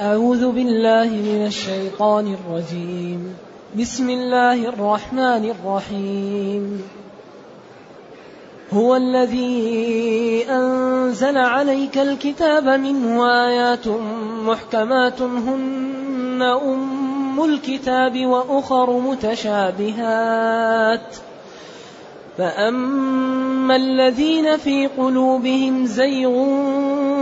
أعوذ بالله من الشيطان الرجيم. بسم الله الرحمن الرحيم. هو الذي أنزل عليك الكتاب منه آيات محكمات هن أم الكتاب وأخر متشابهات. فأما الذين في قلوبهم زيغ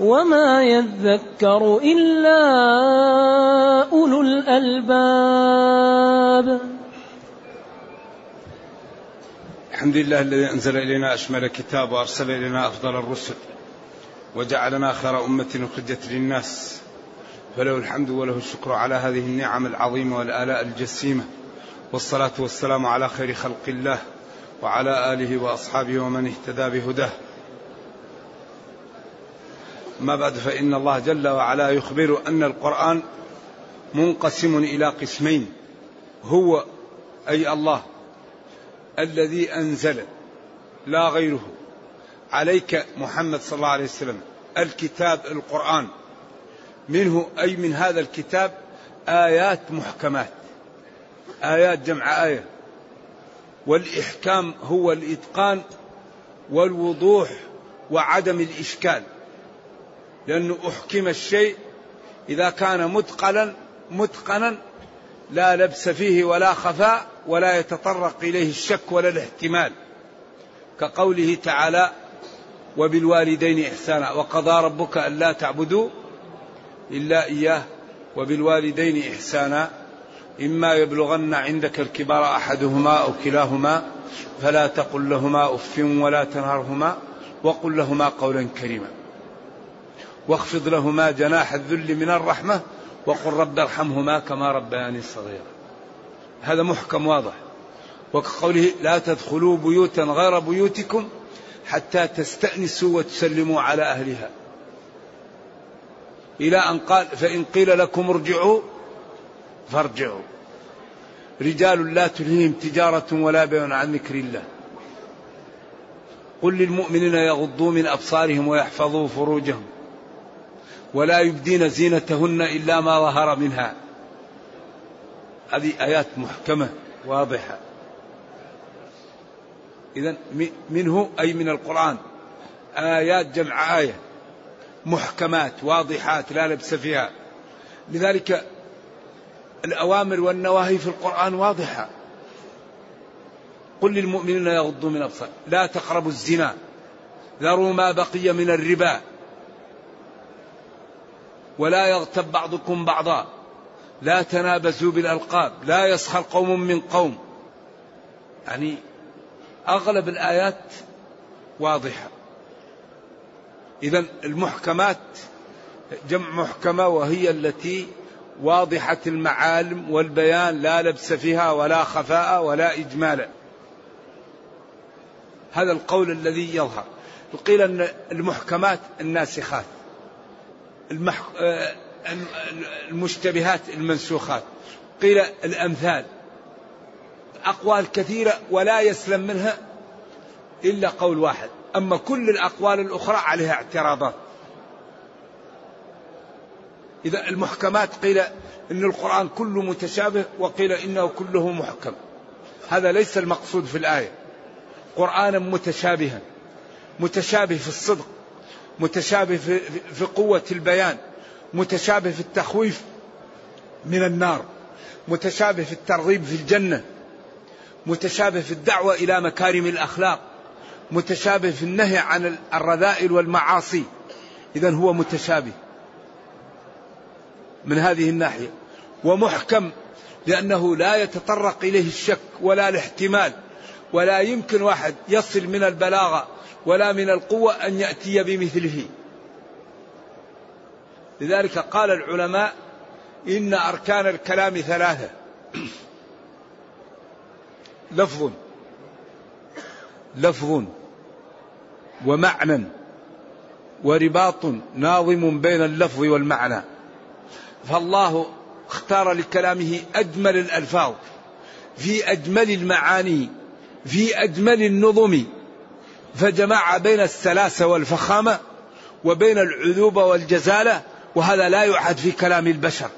وما يذكر إلا أولو الألباب. الحمد لله الذي أنزل إلينا أشمل كتاب وأرسل إلينا أفضل الرسل وجعلنا خير أمة أخرجت للناس. فله الحمد وله الشكر على هذه النعم العظيمة والآلاء الجسيمة. والصلاة والسلام على خير خلق الله وعلى آله وأصحابه ومن اهتدى بهداه. ما بعد فإن الله جل وعلا يخبر أن القرآن منقسم إلى قسمين. هو أي الله الذي أنزل لا غيره. عليك محمد صلى الله عليه وسلم الكتاب القرآن. منه أي من هذا الكتاب آيات محكمات. آيات جمع آية. والإحكام هو الإتقان والوضوح وعدم الإشكال. لأنه أحكم الشيء إذا كان متقنا متقنا لا لبس فيه ولا خفاء ولا يتطرق إليه الشك ولا الاحتمال. كقوله تعالى وبالوالدين إحسانا وقضى ربك ألا تعبدوا إلا إياه وبالوالدين إحسانا. إما يبلغن عندك الكبار أحدهما أو كلاهما فلا تقل لهما أف ولا تنهرهما وقل لهما قولا كريما. واخفض لهما جناح الذل من الرحمة وقل رب ارحمهما كما ربياني صغيرا. هذا محكم واضح. وكقوله لا تدخلوا بيوتا غير بيوتكم حتى تستأنسوا وتسلموا على أهلها. إلى أن قال فإن قيل لكم ارجعوا فارجعوا. رجال لا تلهيهم تجارة ولا بيع عن ذكر الله. قل للمؤمنين يغضوا من أبصارهم ويحفظوا فروجهم. ولا يبدين زينتهن إلا ما ظهر منها. هذه آيات محكمة واضحة. إذا منه أي من القرآن. آيات جمع آية. محكمات واضحات لا لبس فيها. لذلك الأوامر والنواهي في القرآن واضحة. قل للمؤمنين يغضوا من أبصار لا تقربوا الزنا. ذروا ما بقي من الربا. ولا يغتب بعضكم بعضا. لا تنابزوا بالألقاب. لا يسخر قوم من قوم. يعني أغلب الآيات واضحة. إذا المحكمات جمع محكمة وهي التي واضحة المعالم والبيان لا لبس فيها ولا خفاء ولا إجمالا. هذا القول الذي يظهر. قيل أن المحكمات الناسخات. المح... آه، المشتبهات المنسوخات. قيل الأمثال. أقوال كثيرة ولا يسلم منها إلا قول واحد. أما كل الأقوال الأخرى عليها اعتراضات. إذا المحكمات قيل إن القرآن كله متشابه وقيل إنه كله محكم. هذا ليس المقصود في الآية. قرآنا متشابها. متشابه في الصدق. متشابه في, قوة البيان متشابه في التخويف من النار متشابه في الترغيب في الجنة متشابه في الدعوة إلى مكارم الأخلاق متشابه في النهي عن الرذائل والمعاصي. إذا هو متشابه من هذه الناحية. ومحكم لأنه لا يتطرق إليه الشك ولا الاحتمال ولا يمكن واحد يصل من البلاغة ولا من القوة أن يأتي بمثله. لذلك قال العلماء إن أركان الكلام ثلاثة. لفظ لفظ ومعنى ورباط ناظم بين اللفظ والمعنى. فالله اختار لكلامه أجمل الألفاظ في أجمل المعاني في أجمل النظم. فجمع بين السلاسة والفخامة وبين العذوبة والجزالة وهذا لا يعهد في كلام البشر.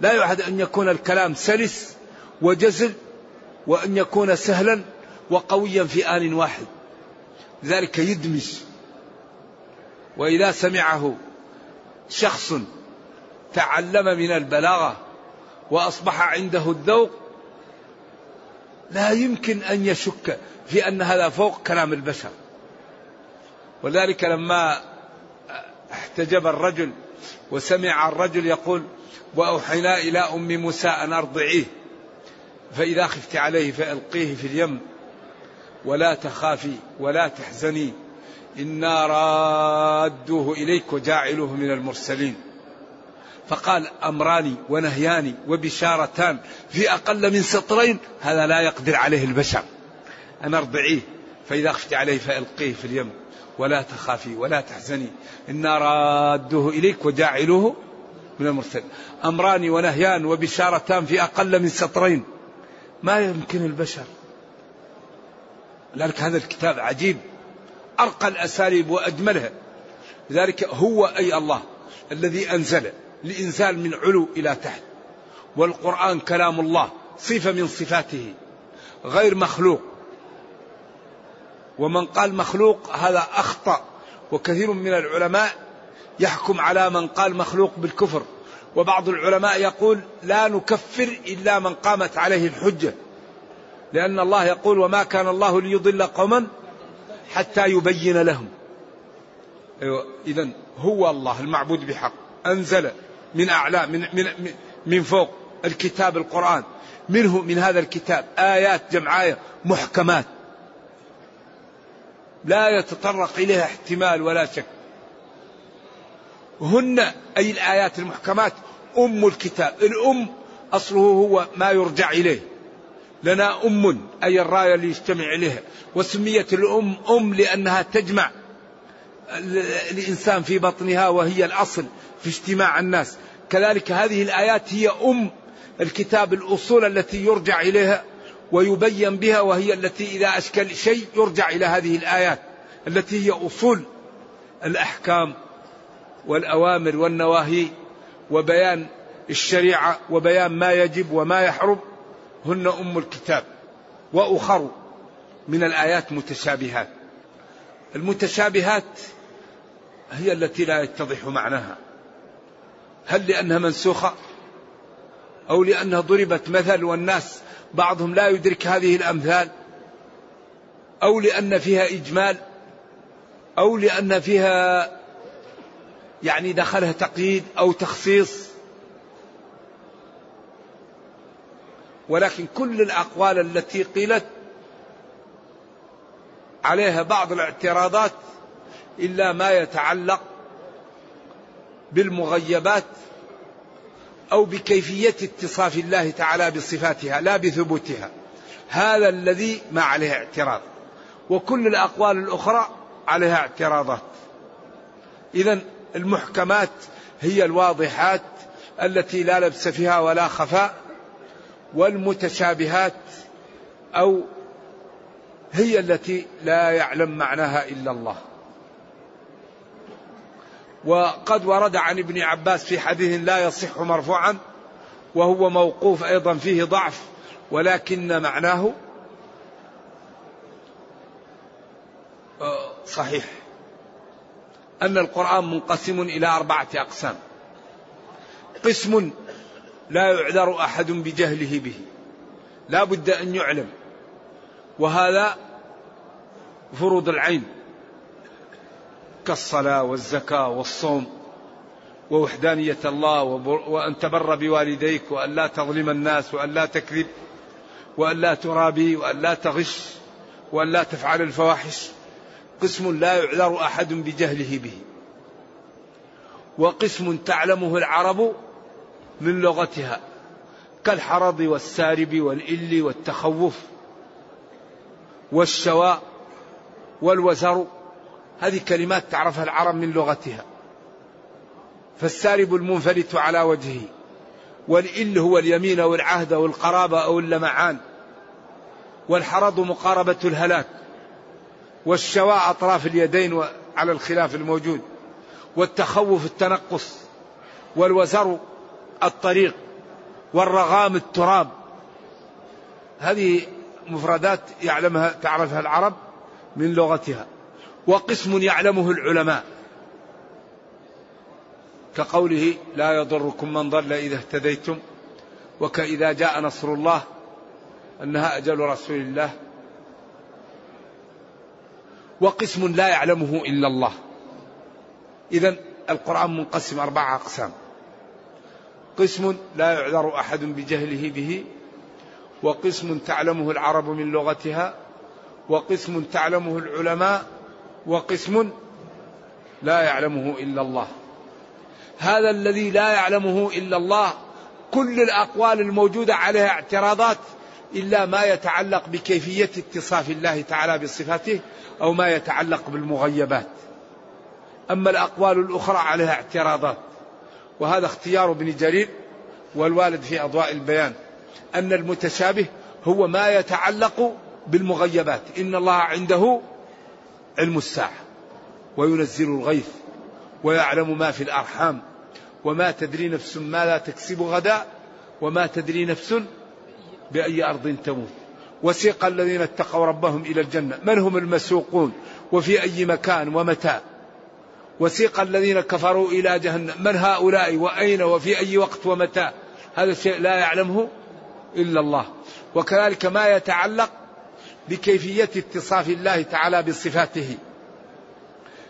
لا يعهد أن يكون الكلام سلس وجزل وأن يكون سهلا وقويا في آن واحد. ذلك يدمج وإذا سمعه شخص تعلم من البلاغة وأصبح عنده الذوق لا يمكن أن يشك في أن هذا فوق كلام البشر. ولذلك لما احتجب الرجل وسمع الرجل يقول وأوحينا إلى أم موسى أن أرضعيه فإذا خفت عليه فألقيه في اليم. ولا تخافي ولا تحزني إنا رادوه إليك وجاعلوه من المرسلين. فقال أمران ونهيان وبشارتان في أقل من سطرين هذا لا يقدر عليه البشر. أن أرضعيه فإذا خفت عليه فألقيه في اليم. ولا تخافي ولا تحزني إنا رادوه إليك وجاعلوه من المرسلين. أمران ونهيان وبشارتان في أقل من سطرين. ما يمكن البشر. لذلك هذا الكتاب عجيب. أرقى الأساليب وأجملها. لذلك هو أي الله الذي أنزل لإنزال من علو إلى تحت. والقرآن كلام الله صفة من صفاته غير مخلوق. ومن قال مخلوق هذا أخطأ وكثير من العلماء يحكم على من قال مخلوق بالكفر. وبعض العلماء يقول لا نكفر إلا من قامت عليه الحجة. لأن الله يقول وما كان الله ليضل قوما حتى يبين لهم. أيوة إذا هو الله المعبود بحق أنزل من أعلى من, من, من فوق الكتاب القرآن. منه من هذا الكتاب آيات جمعاية محكمات. لا يتطرق إليها احتمال ولا شك. هن أي الآيات المحكمات أم الكتاب. الأم أصله هو ما يرجع إليه. لنا أم أي الراية اللي يجتمع إليها. وسميت الأم أم لأنها تجمع الإنسان في بطنها وهي الأصل في اجتماع الناس. كذلك هذه الآيات هي أم الكتاب الأصول التي يرجع إليها ويبين بها وهي التي إذا أشكل شيء يرجع إلى هذه الآيات التي هي أصول الأحكام والأوامر والنواهي وبيان الشريعة وبيان ما يجب وما يحرم. هن أم الكتاب وأخر من الآيات متشابهات. المتشابهات هي التي لا يتضح معناها. هل لأنها منسوخة؟ أو لأنها ضربت مثل والناس بعضهم لا يدرك هذه الأمثال؟ أو لأن فيها إجمال؟ أو لأن فيها يعني دخلها تقييد أو تخصيص؟ ولكن كل الأقوال التي قيلت عليها بعض الاعتراضات إلا ما يتعلق بالمغيبات أو بكيفية اتصاف الله تعالى بصفاتها لا بثبوتها. هذا الذي ما عليه اعتراض. وكل الأقوال الأخرى عليها اعتراضات. إذا المحكمات هي الواضحات التي لا لبس فيها ولا خفاء والمتشابهات أو هي التي لا يعلم معناها إلا الله. وقد ورد عن ابن عباس في حديث لا يصح مرفوعا وهو موقوف أيضا فيه ضعف ولكن معناه صحيح أن القرآن منقسم إلى أربعة أقسام. قسم لا يعذر أحد بجهله به لا بد أن يعلم وهذا فروض العين. كالصلاة والزكاة والصوم ووحدانية الله وأن تبر بوالديك وأن لا تظلم الناس وأن لا تكذب وأن لا ترابي وأن لا تغش وأن لا تفعل الفواحش قسم لا يعذر أحد بجهله به وقسم تعلمه العرب من لغتها كالحرض والسارب والإل والتخوف والشواء والوزر هذه كلمات تعرفها العرب من لغتها. فالسارب المنفلت على وجهه والإل هو اليمين أو العهد أو القرابة أو اللمعان والحرض مقاربة الهلاك والشواء أطراف اليدين على الخلاف الموجود والتخوف التنقص والوزر الطريق والرغام التراب. هذه مفردات يعلمها تعرفها العرب من لغتها. وقسم يعلمه العلماء. كقوله لا يضركم من ضل إذا اهتديتم وكإذا جاء نصر الله أنها أجل رسول الله. وقسم لا يعلمه إلا الله. إذا القرآن منقسم أربعة أقسام. قسم لا يعذر أحد بجهله به وقسم تعلمه العرب من لغتها وقسم تعلمه العلماء وقسم لا يعلمه إلا الله. هذا الذي لا يعلمه إلا الله كل الأقوال الموجودة عليها اعتراضات إلا ما يتعلق بكيفية اتصاف الله تعالى بصفاته أو ما يتعلق بالمغيبات. أما الأقوال الأخرى عليها اعتراضات. وهذا اختيار ابن جرير والوالد في أضواء البيان أن المتشابه هو ما يتعلق بالمغيبات. إن الله عنده علم الساعة وينزل الغيث ويعلم ما في الأرحام وما تدري نفس ما لا تكسب غدا وما تدري نفس بأي أرض تموت. وسيق الذين اتقوا ربهم إلى الجنة. من هم المسوقون؟ وفي أي مكان ومتى؟ وسيق الذين كفروا إلى جهنم. من هؤلاء؟ وأين؟ وفي أي وقت ومتى؟ هذا الشيء لا يعلمه إلا الله. وكذلك ما يتعلق بكيفية اتصاف الله تعالى بصفاته.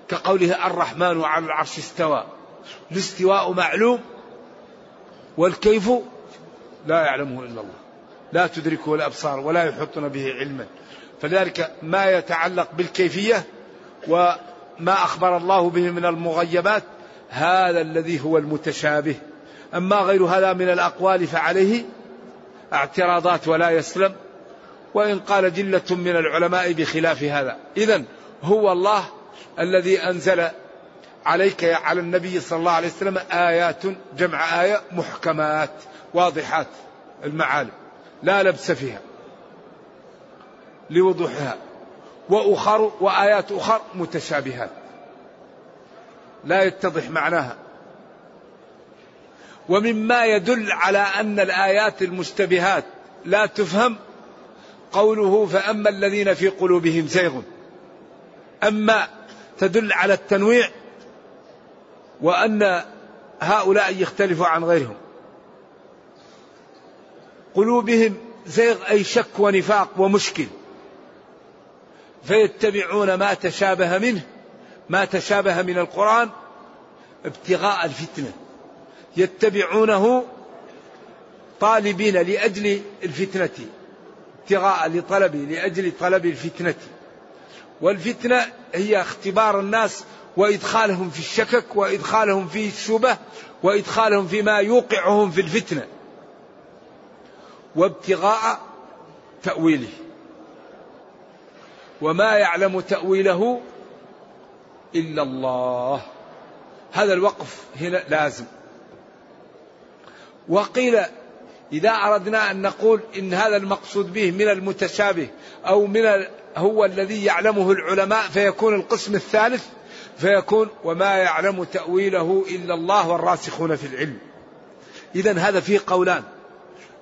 كقوله الرحمن على العرش استوى. الاستواء معلوم والكيف لا يعلمه إلا الله. لا تدركه الأبصار ولا يحطون به علما. فلذلك ما يتعلق بالكيفية وما أخبر الله به من المغيبات. هذا الذي هو المتشابه. أما غير هذا من الأقوال فعليه اعتراضات ولا يسلم. وإن قال جلة من العلماء بخلاف هذا. إذا هو الله الذي أنزل عليك على النبي صلى الله عليه وسلم آيات جمع آية محكمات واضحات المعالم. لا لبس فيها لوضوحها. وأخر وآيات أخر متشابهات. لا يتضح معناها. ومما يدل على أن الآيات المشتبهات لا تفهم قوله فأما الذين في قلوبهم زيغ. أما تدل على التنويع وأن هؤلاء يختلفوا عن غيرهم. قلوبهم زيغ أي شك ونفاق ومشكل. فيتبعون ما تشابه منه ما تشابه من القرآن ابتغاء الفتنة. يتبعونه طالبين لأجل الفتنة. ابتغاء لطلب لأجل طلب الفتنة. والفتنة هي اختبار الناس وإدخالهم في الشكك وإدخالهم في الشبه وإدخالهم فيما يوقعهم في الفتنة. وابتغاء تأويله. وما يعلم تأويله إلا الله. هذا الوقف هنا لازم. وقيل إذا أردنا أن نقول إن هذا المقصود به من المتشابه أو من هو الذي يعلمه العلماء فيكون القسم الثالث فيكون وما يعلم تأويله إلا الله والراسخون في العلم. إذا هذا فيه قولان.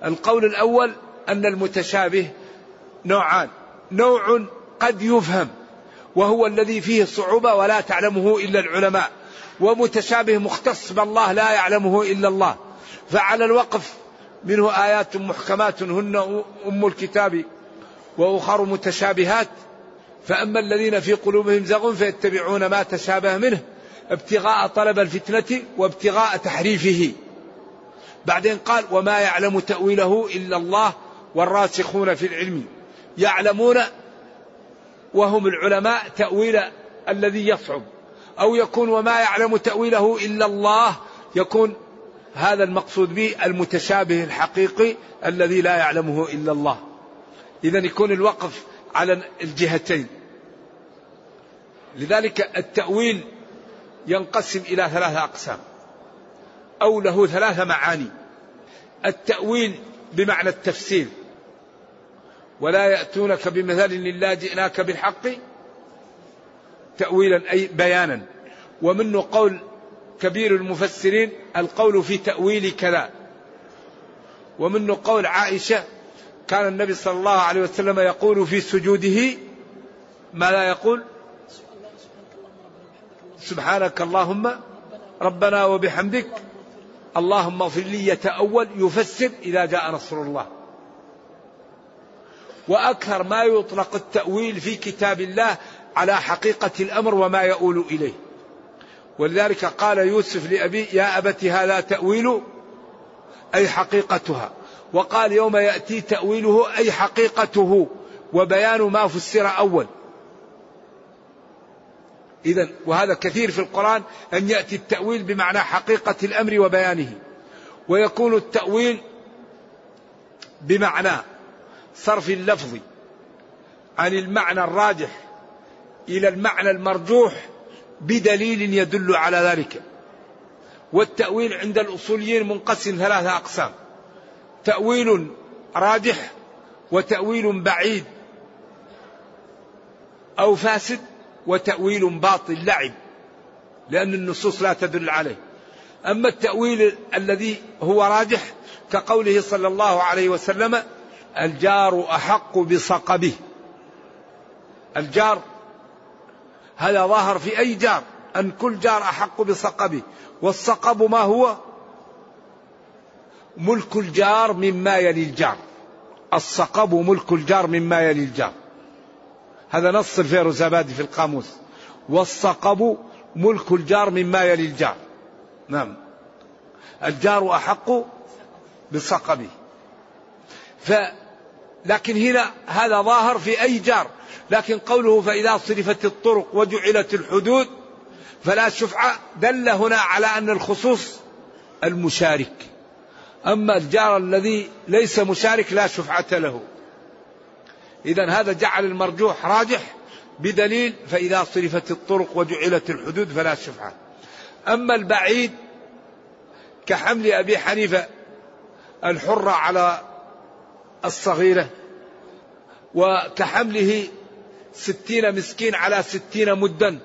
القول الأول أن المتشابه نوعان. نوع قد يفهم وهو الذي فيه صعوبة ولا تعلمه إلا العلماء. ومتشابه مختص بالله لا يعلمه إلا الله. فعلى الوقف منه آيات محكمات هن أم الكتاب وأخر متشابهات. فأما الذين في قلوبهم زغ فيتبعون ما تشابه منه ابتغاء طلب الفتنة وابتغاء تحريفه. بعدين قال وما يعلم تأويله إلا الله والراسخون في العلم. يعلمون وهم العلماء تأويل الذي يصعب. أو يكون وما يعلم تأويله إلا الله يكون هذا المقصود به المتشابه الحقيقي الذي لا يعلمه إلا الله. إذا يكون الوقف على الجهتين. لذلك التأويل ينقسم إلى ثلاثة أقسام. أو له ثلاثة معاني. التأويل بمعنى التفسير. ولا يأتونك بمثال إلا جئناك بالحق تأويلا أي بيانا. ومنه قول كبير المفسرين القول في تأويل كذا ومنه قول عائشة كان النبي صلى الله عليه وسلم يقول في سجوده ما لا يقول؟ سبحانك اللهم ربنا وبحمدك اللهم اغفر لي يتأول يفسر إذا جاء نصر الله. وأكثر ما يطلق التأويل في كتاب الله على حقيقة الأمر وما يؤول إليه. ولذلك قال يوسف لأبي يا أبت هذا تأويل أي حقيقتها. وقال يوم يأتي تأويله أي حقيقته وبيان ما فسر أول. إذا وهذا كثير في القرآن أن يأتي التأويل بمعنى حقيقة الأمر وبيانه. ويكون التأويل بمعنى صرف اللفظ عن المعنى الراجح إلى المعنى المرجوح بدليل يدل على ذلك. والتأويل عند الأصوليين منقسم ثلاثة أقسام. تأويل راجح وتأويل بعيد أو فاسد وتأويل باطل لعب لأن النصوص لا تدل عليه. أما التأويل الذي هو راجح كقوله صلى الله عليه وسلم الجار أحق بصقبه. الجار هذا ظاهر في أي جار أن كل جار أحق بصقبه والصقب ما هو؟ ملك الجار مما يلي الجار. الصقب ملك الجار مما يلي الجار. هذا نص الفيروزابادي في القاموس. والصقب ملك الجار مما يلي الجار. نعم. الجار أحق بصقبه ف لكن هنا هذا ظاهر في أي جار. لكن قوله فإذا صرفت الطرق وجعلت الحدود فلا شفعة دل هنا على أن الخصوص المشارك. أما الجار الذي ليس مشارك لا شفعة له. إذا هذا جعل المرجوح راجح بدليل فإذا صرفت الطرق وجعلت الحدود فلا شفعة. أما البعيد كحمل أبي حنيفة الحرة على الصغيرة وكحمله ستين مسكين على ستين مدا.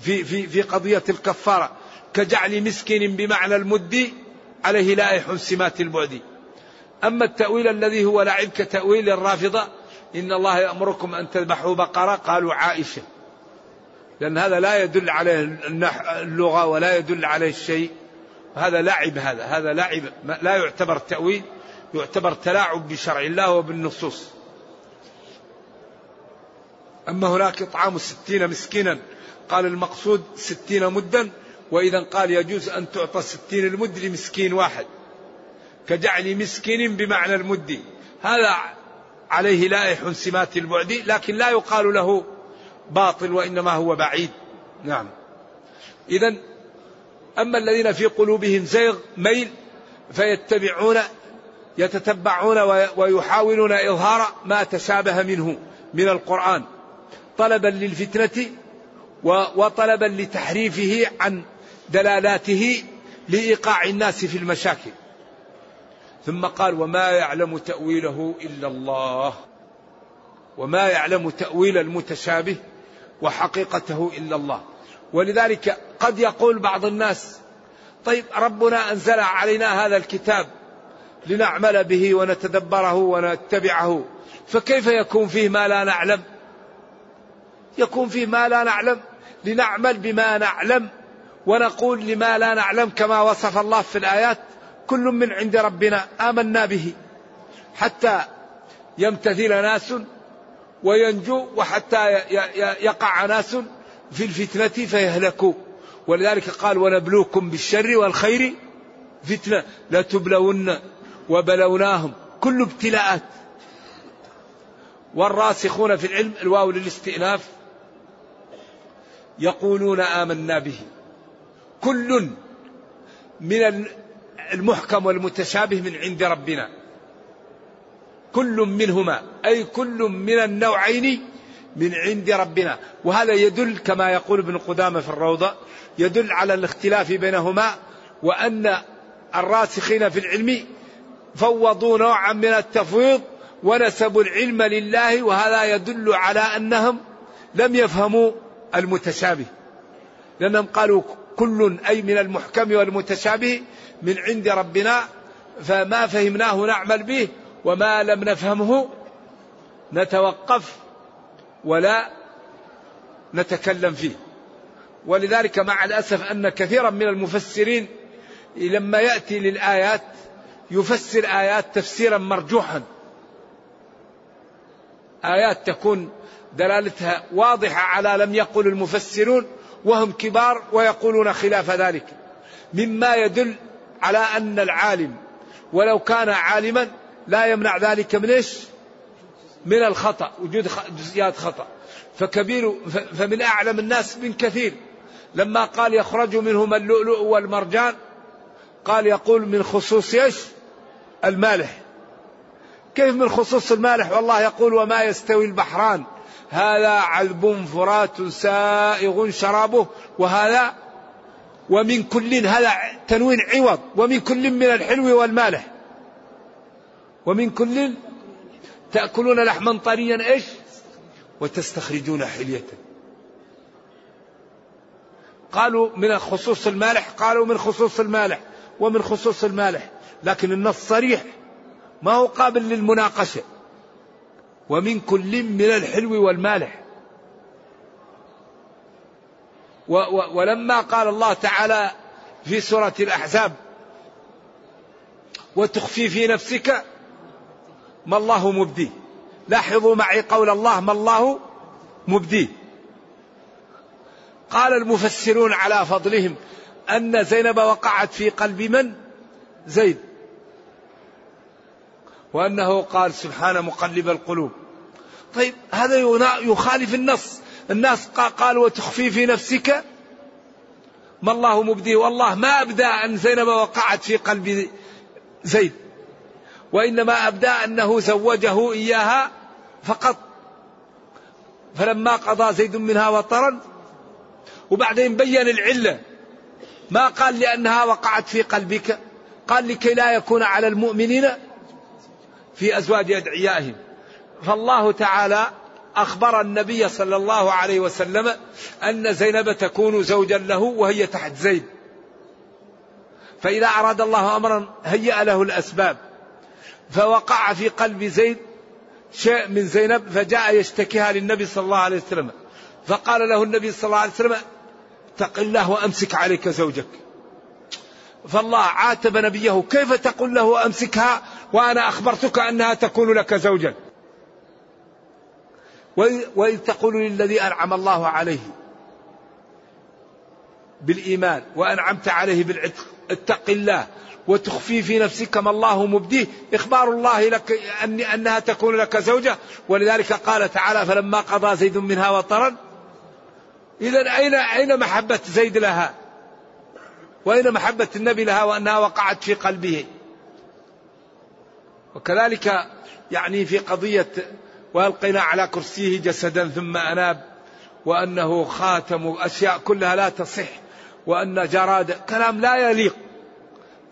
في, في, في قضية الكفارة. كجعل مسكين بمعنى المد عليه لائح سمات البعد. أما التأويل الذي هو لعب كتأويل الرافضة إن الله يأمركم أن تذبحوا بقرة قالوا عائشة. لأن هذا لا يدل عليه اللغة ولا يدل عليه الشيء. هذا لعب هذا هذا لعب لا يعتبر تأويل يعتبر تلاعب بشرع الله وبالنصوص. أما هناك إطعام ستين مسكينا قال المقصود ستين مدا وإذا قال يجوز أن تعطى ستين المد لمسكين واحد. كجعل مسكين بمعنى المد هذا عليه لائح سمات البعد لكن لا يقال له باطل وإنما هو بعيد. نعم. إذا أما الذين في قلوبهم زيغ ميل فيتبعون يتتبعون ويحاولون إظهار ما تشابه منه من القرآن. طلبا للفتنة وطلبا لتحريفه عن دلالاته لإيقاع الناس في المشاكل. ثم قال وما يعلم تأويله إلا الله وما يعلم تأويل المتشابه وحقيقته إلا الله. ولذلك قد يقول بعض الناس طيب ربنا أنزل علينا هذا الكتاب لنعمل به ونتدبره ونتبعه فكيف يكون فيه ما لا نعلم؟ يكون فيه ما لا نعلم لنعمل بما نعلم ونقول لما لا نعلم كما وصف الله في الآيات كل من عند ربنا آمنا به. حتى يمتثل ناس وينجو وحتى يقع ناس في الفتنة فيهلكوا. ولذلك قال ونبلوكم بالشر والخير فتنة لتبلون وبلوناهم. كل ابتلاءات. والراسخون في العلم الواو للاستئناف يقولون آمنا به. كل من المحكم والمتشابه من عند ربنا. كل منهما أي كل من النوعين من عند ربنا. وهذا يدل كما يقول ابن قدامة في الروضة يدل على الاختلاف بينهما وأن الراسخين في العلم فوضوا نوعا من التفويض ونسبوا العلم لله وهذا يدل على أنهم لم يفهموا المتشابه. لأنهم قالوا كل أي من المحكم والمتشابه من عند ربنا فما فهمناه نعمل به وما لم نفهمه نتوقف ولا نتكلم فيه. ولذلك مع الأسف أن كثيرا من المفسرين لما يأتي للآيات يفسر آيات تفسيرا مرجوحا. آيات تكون دلالتها واضحة على لم يقل المفسرون وهم كبار ويقولون خلاف ذلك. مما يدل على أن العالم ولو كان عالما لا يمنع ذلك من إيش؟ من الخطأ وجود جزئيات خطأ. فكبير فمن أعلم الناس من كثير. لما قال يخرج منهما اللؤلؤ والمرجان قال يقول من خصوص إيش؟ المالح. كيف من خصوص المالح؟ والله يقول وما يستوي البحران. هذا عذب فرات سائغ شرابه وهذا ومن كل هذا تنوين عوض ومن كل من الحلو والمالح ومن كل تأكلون لحما طريا إيش؟ وتستخرجون حلية. قالوا من خصوص المالح قالوا من خصوص المالح ومن خصوص المالح لكن النص صريح ما هو قابل للمناقشة. ومن كل من الحلو والمالح. و و ولما قال الله تعالى في سورة الأحزاب وتخفي في نفسك ما الله مبديه. لاحظوا معي قول الله ما الله مبديه. قال المفسرون على فضلهم أن زينب وقعت في قلب من؟ زيد. وأنه قال سبحان مقلب القلوب. طيب هذا يخالف النص. الناس قال وتخفي في نفسك. ما الله مبديه والله ما أبدى أن زينب وقعت في قلب زيد. وإنما أبدى أنه زوجه إياها فقط. فلما قضى زيد منها وطرا وبعدين بين العلة. ما قال لأنها وقعت في قلبك؟ قال لكي لا يكون على المؤمنين في أزواج أدعيائهم. فالله تعالى أخبر النبي صلى الله عليه وسلم أن زينب تكون زوجا له وهي تحت زيد فإذا أراد الله أمرا هيأ له الأسباب. فوقع في قلب زيد شيء من زينب فجاء يشتكيها للنبي صلى الله عليه وسلم. فقال له النبي صلى الله عليه وسلم اتق الله وأمسك عليك زوجك. فالله عاتب نبيه كيف تقول له أمسكها وأنا أخبرتك أنها تكون لك زوجا وإذ تقول للذي أنعم الله عليه بالإيمان وأنعمت عليه بالعتق اتق الله وتخفي في نفسك ما الله مبديه إخبار الله لك أن أنها تكون لك زوجة ولذلك قال تعالى فلما قضى زيد منها وطرا إذا أين أين محبة زيد لها؟ وأين محبة النبي لها وأنها وقعت في قلبه؟ وكذلك يعني في قضية وألقينا على كرسيه جسدا ثم أناب وأنه خاتم أشياء كلها لا تصح وأن جراد كلام لا يليق.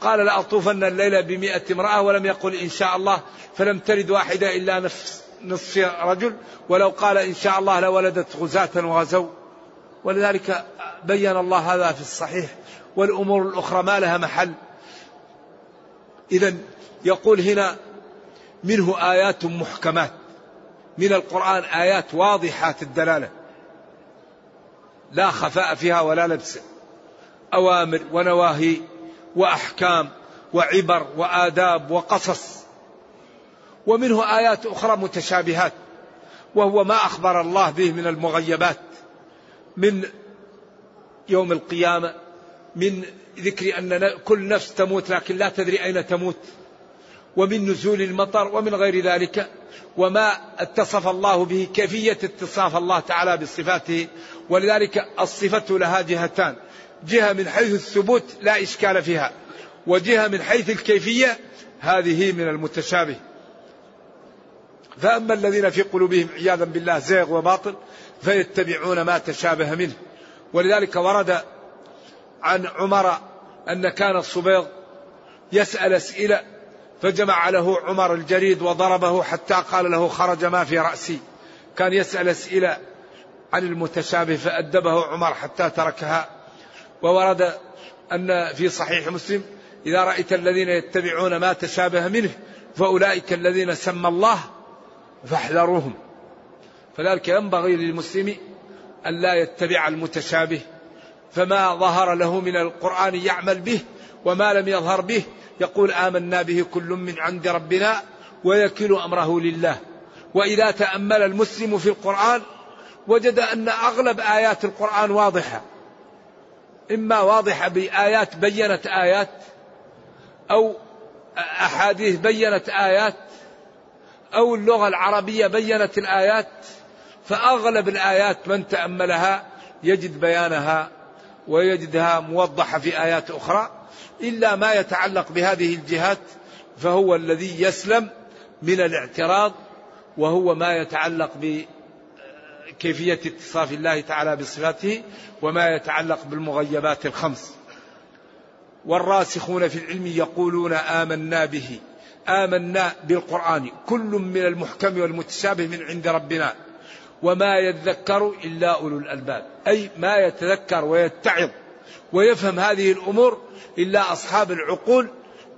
قال لأطوفن الليلة بمئة امرأة ولم يقل إن شاء الله فلم ترد واحدة إلا نفس نصف رجل ولو قال إن شاء الله لولدت غزاة وغزوا ولذلك بين الله هذا في الصحيح والأمور الأخرى ما لها محل. إذا يقول هنا منه آيات محكمات. من القرآن آيات واضحات الدلالة. لا خفاء فيها ولا لبس. أوامر ونواهي وأحكام وعبر وآداب وقصص. ومنه آيات أخرى متشابهات. وهو ما أخبر الله به من المغيبات. من يوم القيامة. من ذكر أن كل نفس تموت لكن لا تدري أين تموت. ومن نزول المطر ومن غير ذلك وما اتصف الله به كيفية اتصاف الله تعالى بصفاته. ولذلك الصفة لها جهتان. جهة من حيث الثبوت لا إشكال فيها وجهة من حيث الكيفية هذه من المتشابه. فأما الذين في قلوبهم عياذا بالله زيغ وباطل فيتبعون ما تشابه منه. ولذلك ورد عن عمر أن كان الصبيغ يسأل أسئلة فجمع له عمر الجريد وضربه حتى قال له خرج ما في رأسي. كان يسأل أسئلة عن المتشابه فأدبه عمر حتى تركها. وورد أن في صحيح مسلم إذا رأيت الذين يتبعون ما تشابه منه فأولئك الذين سمى الله فاحذروهم. فذلك ينبغي للمسلم أن لا يتبع المتشابه فما ظهر له من القرآن يعمل به وما لم يظهر به يقول آمنا به كل من عند ربنا ويكل أمره لله. وإذا تأمل المسلم في القرآن وجد أن أغلب آيات القرآن واضحة. إما واضحة بآيات بينت آيات أو أحاديث بينت آيات أو اللغة العربية بينت الآيات فأغلب الآيات من تأملها يجد بيانها ويجدها موضحة في آيات أخرى. إلا ما يتعلق بهذه الجهات فهو الذي يسلم من الاعتراض وهو ما يتعلق بكيفية اتصاف الله تعالى بصفاته وما يتعلق بالمغيبات الخمس. والراسخون في العلم يقولون آمنا به آمنا بالقرآن. كل من المحكم والمتشابه من عند ربنا. وما يذكر إلا أولو الألباب. أي ما يتذكر ويتعظ. ويفهم هذه الأمور إلا أصحاب العقول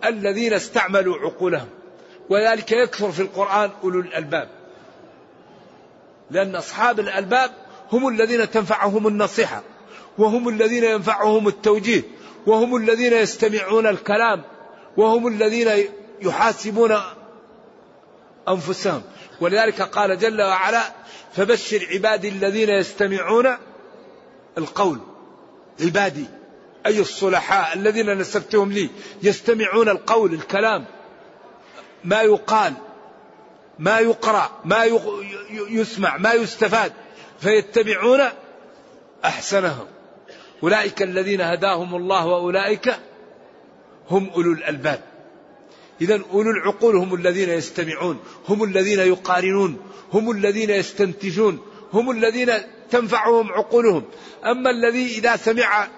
الذين استعملوا عقولهم. وذلك يكثر في القرآن أولو الألباب. لأن أصحاب الألباب هم الذين تنفعهم النصيحة وهم الذين ينفعهم التوجيه وهم الذين يستمعون الكلام وهم الذين يحاسبون أنفسهم. ولذلك قال جل وعلا فبشر عبادي الذين يستمعون القول. عبادي أي الصلحاء الذين نسبتهم لي يستمعون القول الكلام. ما يقال ما يقرأ ما يسمع ما يستفاد. فيتبعون أحسنهم. أولئك الذين هداهم الله وأولئك هم أولو الألباب. إذا أولو العقول هم الذين يستمعون هم الذين يقارنون هم الذين يستنتجون هم الذين تنفعهم عقولهم. أما الذي إذا سمع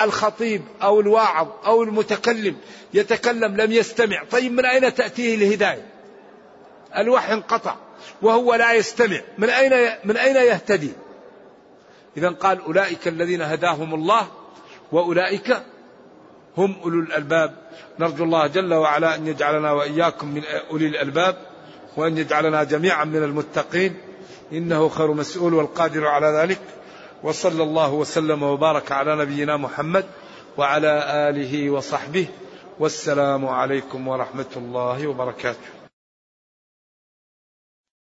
الخطيب أو الواعظ أو المتكلم يتكلم لم يستمع طيب من أين تأتيه الهداية؟ الوحي انقطع وهو لا يستمع. من أين من أين يهتدي؟ إذا قال أولئك الذين هداهم الله وأولئك هم أولو الألباب. نرجو الله جل وعلا أن يجعلنا وإياكم من أولي الألباب وأن يجعلنا جميعا من المتقين. إنه خير مسؤول والقادر على ذلك. وصلى الله وسلم وبارك على نبينا محمد وعلى آله وصحبه. والسلام عليكم ورحمة الله وبركاته.